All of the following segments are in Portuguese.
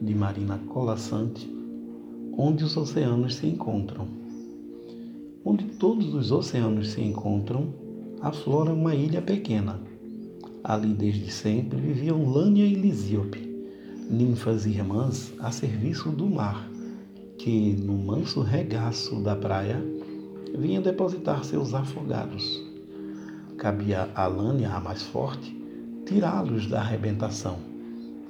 de Marina Colassante, onde os oceanos se encontram. Onde todos os oceanos se encontram, aflora uma ilha pequena. Ali desde sempre viviam Lânia e Lisíope, ninfas irmãs a serviço do mar, que, no manso regaço da praia, vinha depositar seus afogados. Cabia a Lânia, a mais forte, tirá-los da arrebentação.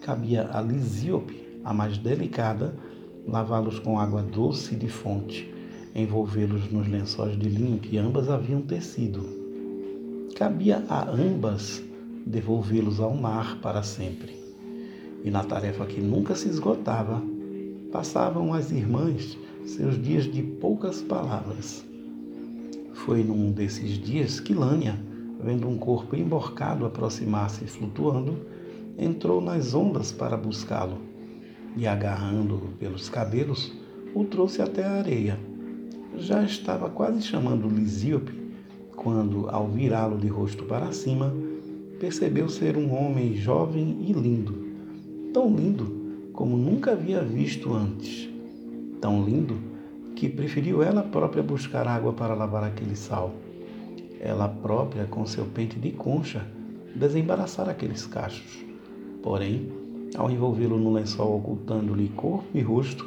Cabia a Lisíope, a mais delicada, lavá-los com água doce de fonte, envolvê-los nos lençóis de linho que ambas haviam tecido. Cabia a ambas devolvê-los ao mar para sempre. E na tarefa que nunca se esgotava, passavam as irmãs seus dias de poucas palavras. Foi num desses dias que Lânia, vendo um corpo emborcado aproximar-se flutuando, entrou nas ondas para buscá-lo e, agarrando-o pelos cabelos, o trouxe até a areia. Já estava quase chamando Lisíope quando, ao virá-lo de rosto para cima, percebeu ser um homem jovem e lindo, tão lindo como nunca havia visto antes, tão lindo que preferiu ela própria buscar água para lavar aquele sal. Ela própria, com seu pente de concha, desembaraçar aqueles cachos. Porém, ao envolvê-lo no lençol ocultando-lhe corpo e rosto,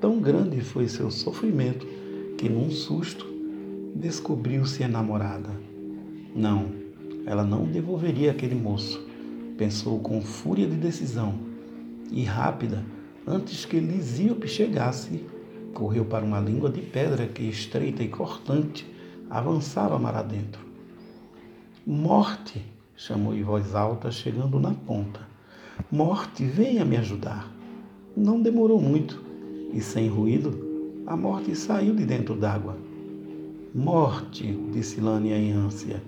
tão grande foi seu sofrimento que, num susto, descobriu-se enamorada. Não, ela não devolveria aquele moço, pensou com fúria de decisão, e rápida, antes que Lisíope chegasse, correu para uma língua de pedra que, estreita e cortante, avançava mar adentro. Morte! chamou em voz alta, chegando na ponta. Morte, venha me ajudar. Não demorou muito, e sem ruído, a morte saiu de dentro d'água. Morte, disse Lânia em ânsia,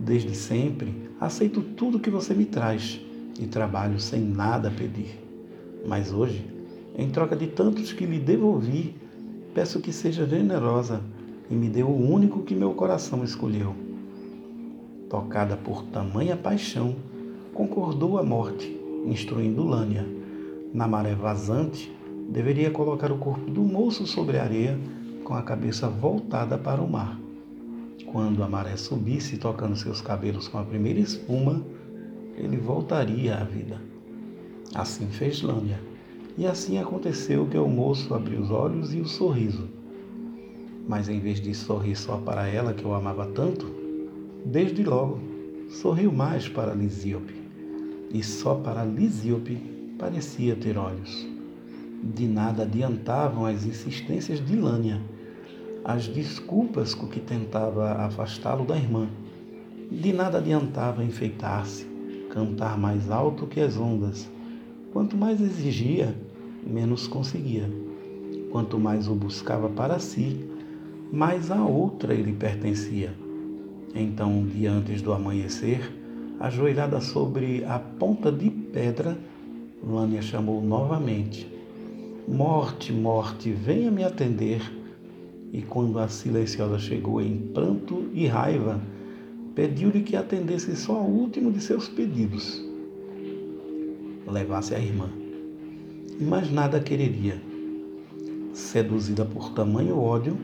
desde sempre aceito tudo que você me traz e trabalho sem nada pedir. Mas hoje, em troca de tantos que lhe devolvi, peço que seja generosa e me dê o único que meu coração escolheu. Tocada por tamanha paixão, concordou a morte instruindo Lânia. Na maré vazante, deveria colocar o corpo do moço sobre a areia, com a cabeça voltada para o mar. Quando a maré subisse, tocando seus cabelos com a primeira espuma, ele voltaria à vida. Assim fez Lânia, e assim aconteceu que o moço abriu os olhos e o sorriso. Mas em vez de sorrir só para ela, que o amava tanto, desde logo sorriu mais para Lisíope e só para Lisíope parecia ter olhos. De nada adiantavam as insistências de Lânia, as desculpas com que tentava afastá-lo da irmã. De nada adiantava enfeitar-se, cantar mais alto que as ondas. Quanto mais exigia, menos conseguia. Quanto mais o buscava para si, mais a outra ele pertencia. Então, um dia antes do amanhecer, Ajoelhada sobre a ponta de pedra, Lânia chamou novamente: Morte, morte, venha me atender. E quando a silenciosa chegou em pranto e raiva, pediu-lhe que atendesse só ao último de seus pedidos: levasse a irmã. E mais nada quereria. Seduzida por tamanho ódio,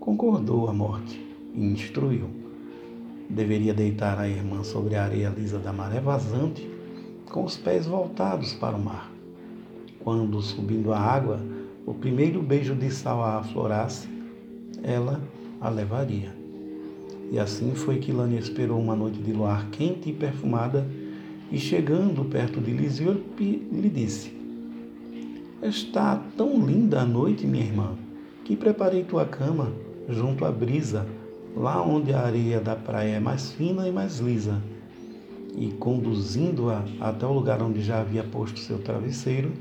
concordou a morte e instruiu deveria deitar a irmã sobre a areia lisa da maré vazante, com os pés voltados para o mar. Quando, subindo a água, o primeiro beijo de sal a aflorasse, ela a levaria. E assim foi que Lânia esperou uma noite de luar quente e perfumada, e chegando perto de Lisiope, lhe disse: Está tão linda a noite, minha irmã, que preparei tua cama junto à brisa lá onde a areia da praia é mais fina e mais lisa, e conduzindo-a até o lugar onde já havia posto seu travesseiro,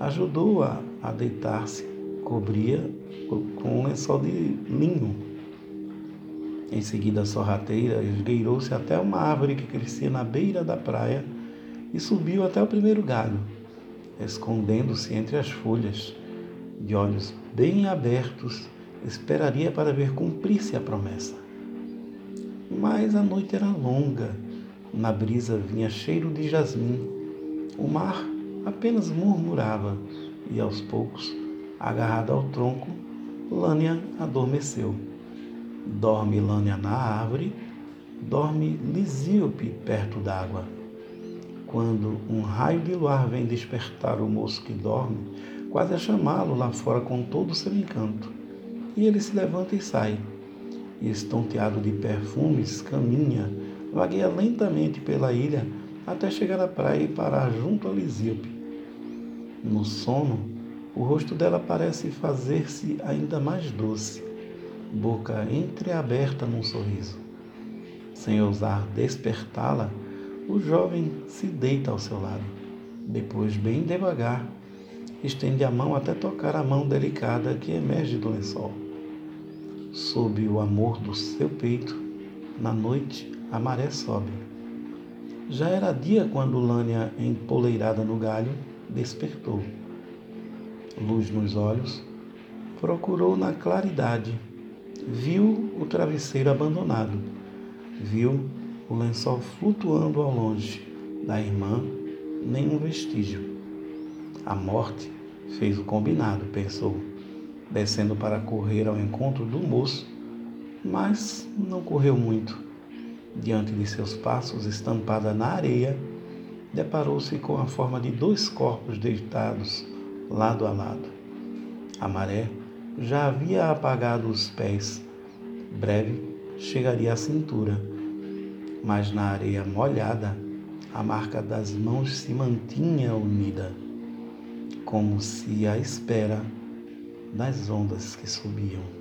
ajudou-a a, deitar-se, cobria com um lençol de linho. Em seguida, a sorrateira esgueirou-se até uma árvore que crescia na beira da praia e subiu até o primeiro galho, escondendo-se entre as folhas, de olhos bem abertos esperaria para ver cumprir-se a promessa. Mas a noite era longa, na brisa vinha cheiro de jasmim. O mar apenas murmurava e aos poucos, agarrada ao tronco, Lânia adormeceu. Dorme Lânia na árvore, dorme Lisíope perto d'água. Quando um raio de luar vem despertar o moço que dorme, quase a chamá-lo lá fora com todo o seu encanto. E ele se levanta e sai. E estonteado de perfumes, caminha, vagueia lentamente pela ilha até chegar à praia e parar junto a Lisíope. No sono, o rosto dela parece fazer-se ainda mais doce boca entreaberta num sorriso. Sem ousar despertá-la, o jovem se deita ao seu lado. Depois, bem devagar, estende a mão até tocar a mão delicada que emerge do lençol. Sob o amor do seu peito, na noite a maré sobe. Já era dia quando Lânia, empoleirada no galho, despertou. Luz nos olhos, procurou na claridade viu o travesseiro abandonado, viu o lençol flutuando ao longe, da irmã nenhum vestígio. A morte fez o combinado, pensou, descendo para correr ao encontro do moço, mas não correu muito. Diante de seus passos, estampada na areia, deparou-se com a forma de dois corpos deitados lado a lado. A maré já havia apagado os pés. Breve chegaria à cintura, mas na areia molhada a marca das mãos se mantinha unida, como se à espera das ondas que subiam.